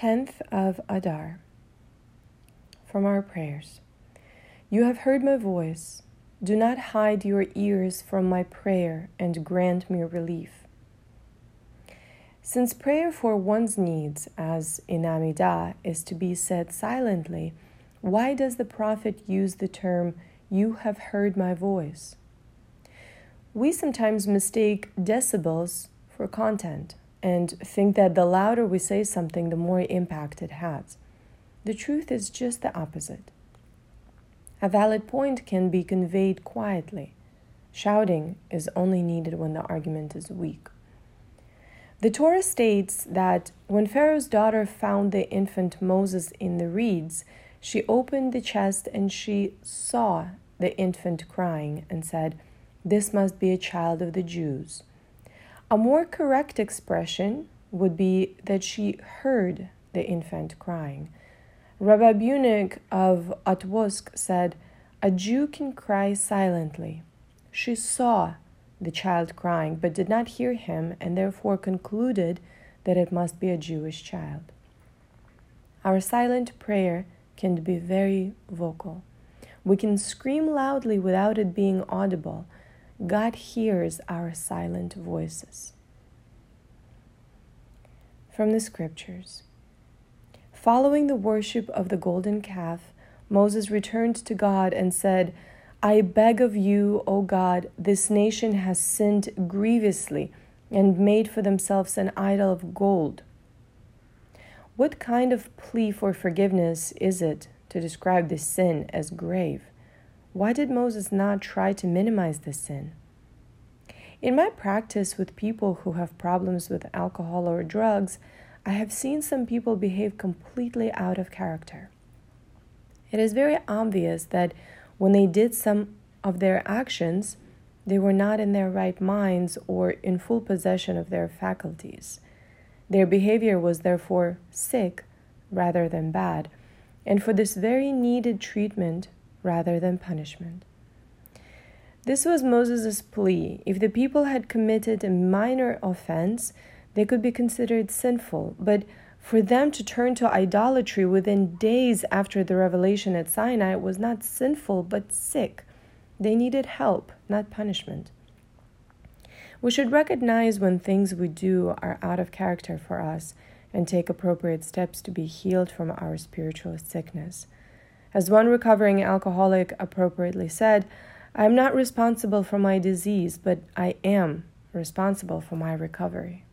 10th of Adar. From our prayers. You have heard my voice. Do not hide your ears from my prayer and grant me relief. Since prayer for one's needs, as in Amidah, is to be said silently, why does the prophet use the term, You have heard my voice? We sometimes mistake decibels for content and think that the louder we say something, the more impact it has. The truth is just the opposite. A valid point can be conveyed quietly. Shouting is only needed when the argument is weak. The Torah states that when Pharaoh's daughter found the infant Moses in the reeds, she opened the chest and she saw the infant crying and said, This must be a child of the Jews. A more correct expression would be that she heard the infant crying. Rabbi Bunim of Otwosk said, A Jew can cry silently. She saw the child crying, but did not hear him, and therefore concluded that it must be a Jewish child. Our silent prayer can be very vocal. We can scream loudly without it being audible God hears our silent voices. From the Scriptures Following the worship of the golden calf, Moses returned to God and said, I beg of you, O God, this nation has sinned grievously and made for themselves an idol of gold. What kind of plea for forgiveness is it to describe this sin as grave? Why did Moses not try to minimize this sin? In my practice with people who have problems with alcohol or drugs, I have seen some people behave completely out of character. It is very obvious that when they did some of their actions, they were not in their right minds or in full possession of their faculties. Their behavior was therefore sick rather than bad, and for this very needed treatment rather than punishment. This was Moses' plea. If the people had committed a minor offense, they could be considered sinful, but for them to turn to idolatry within days after the revelation at Sinai was not sinful but sick. They needed help, not punishment. We should recognize when things we do are out of character for us and take appropriate steps to be healed from our spiritual sickness. As one recovering alcoholic appropriately said, I am not responsible for my disease, but I am responsible for my recovery.